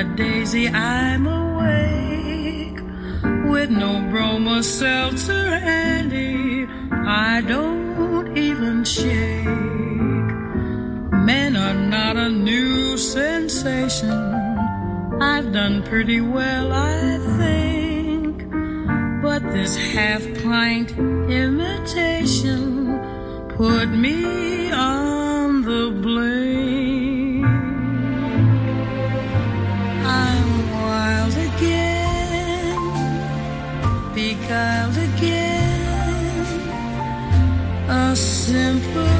a daisy, I'm awake with no broma seltzer handy. I don't even shake. Men are not a new sensation. I've done pretty well, I think. But this half pint imitation put me on the blade. child again. A simple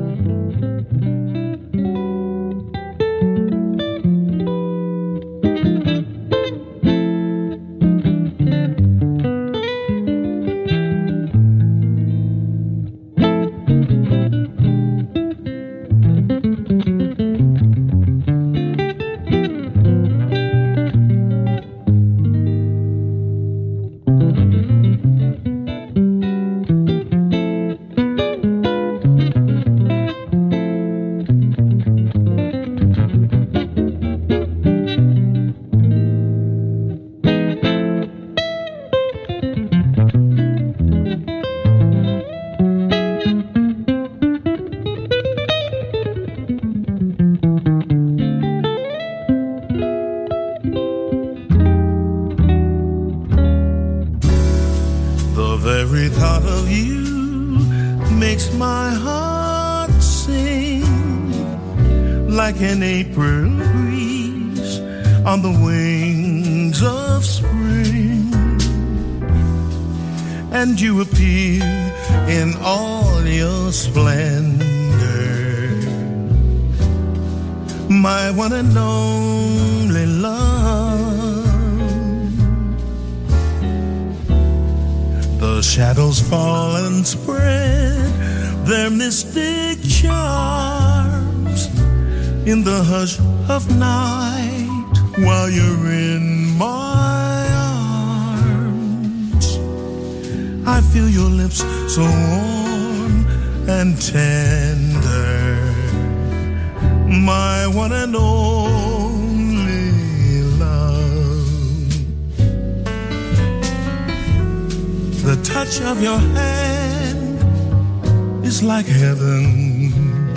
heaven,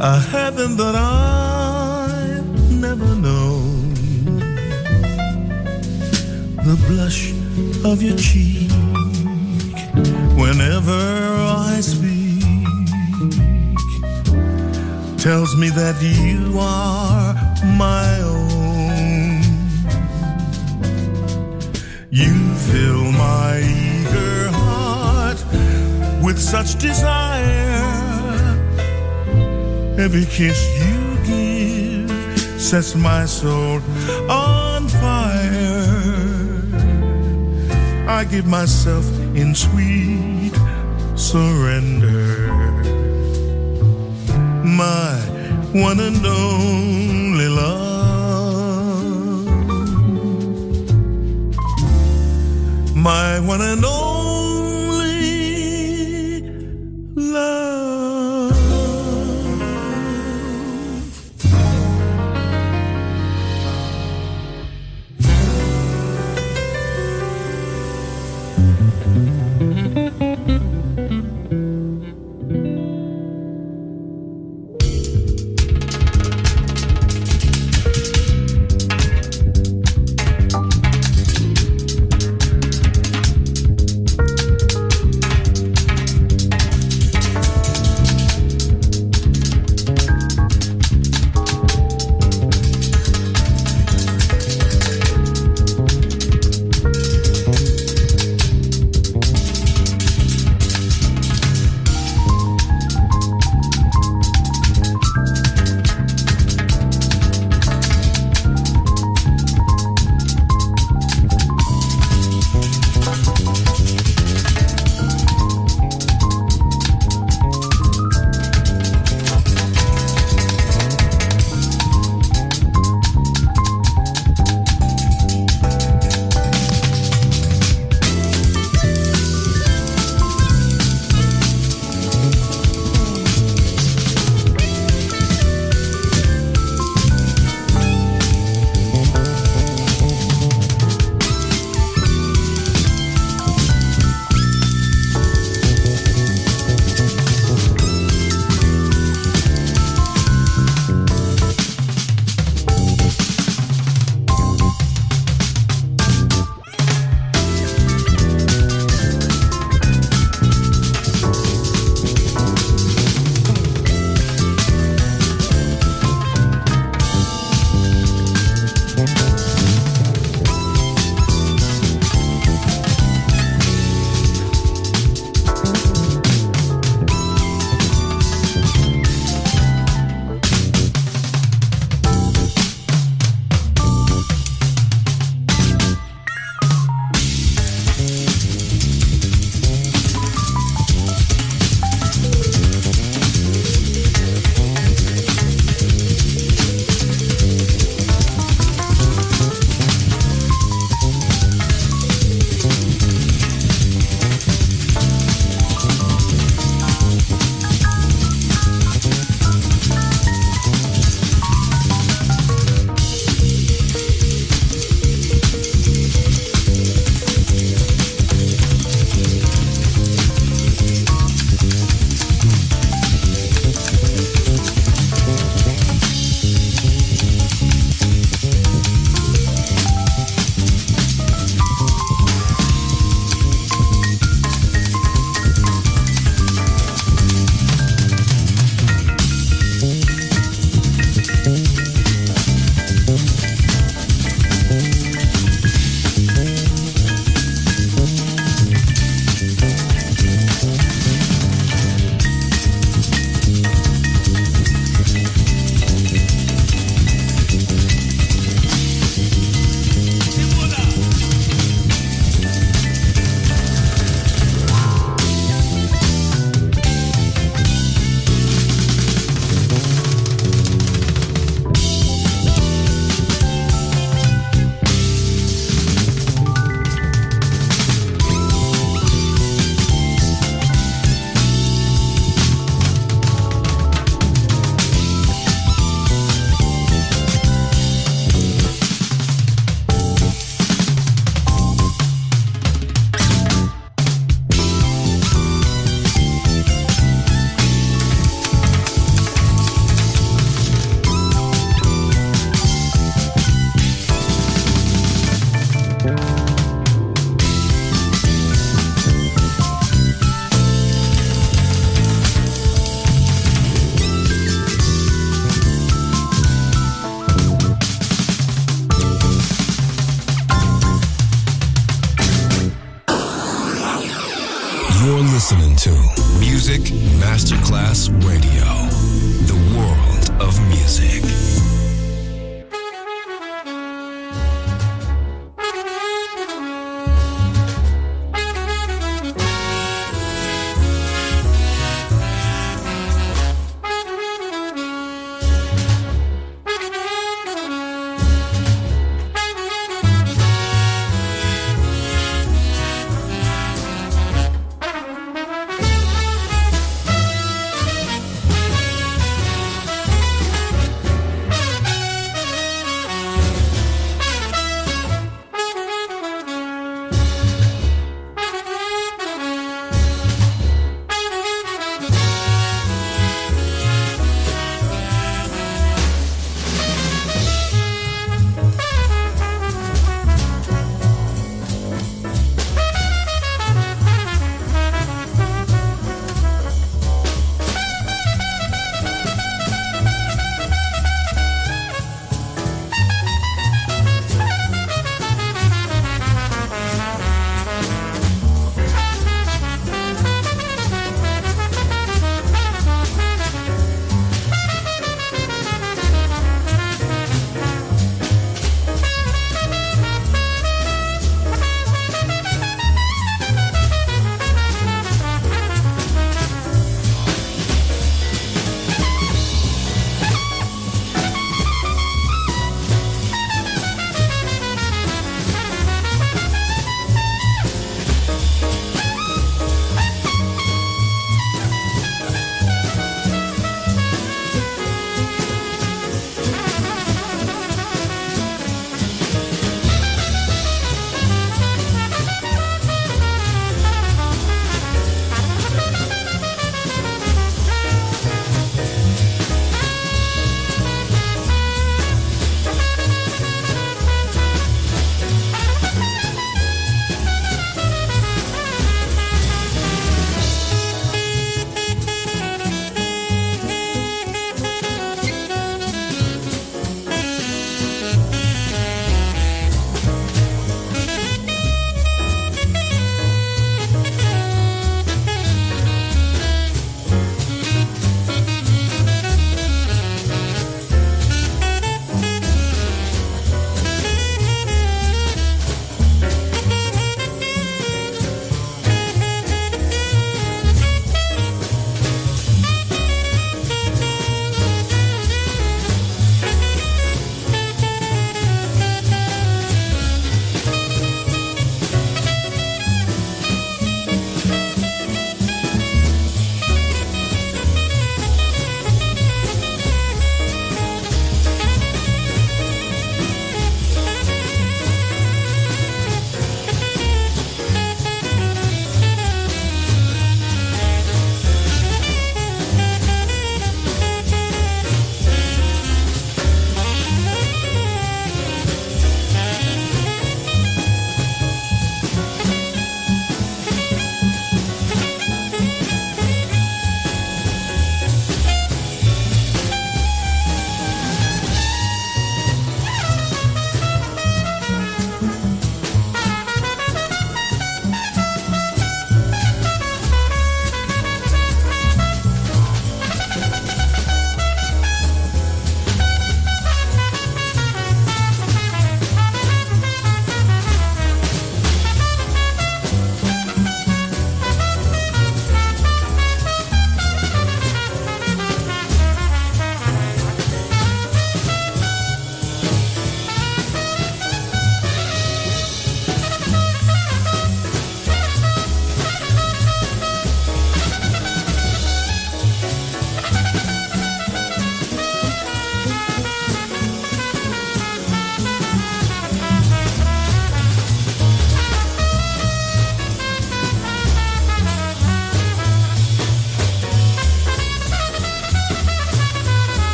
a heaven that I've never known. The blush of your cheek whenever I speak tells me that you are my own. You fill my ears with such desire. Every kiss you give sets my soul on fire. I give myself in sweet surrender. My one and only love. My one and only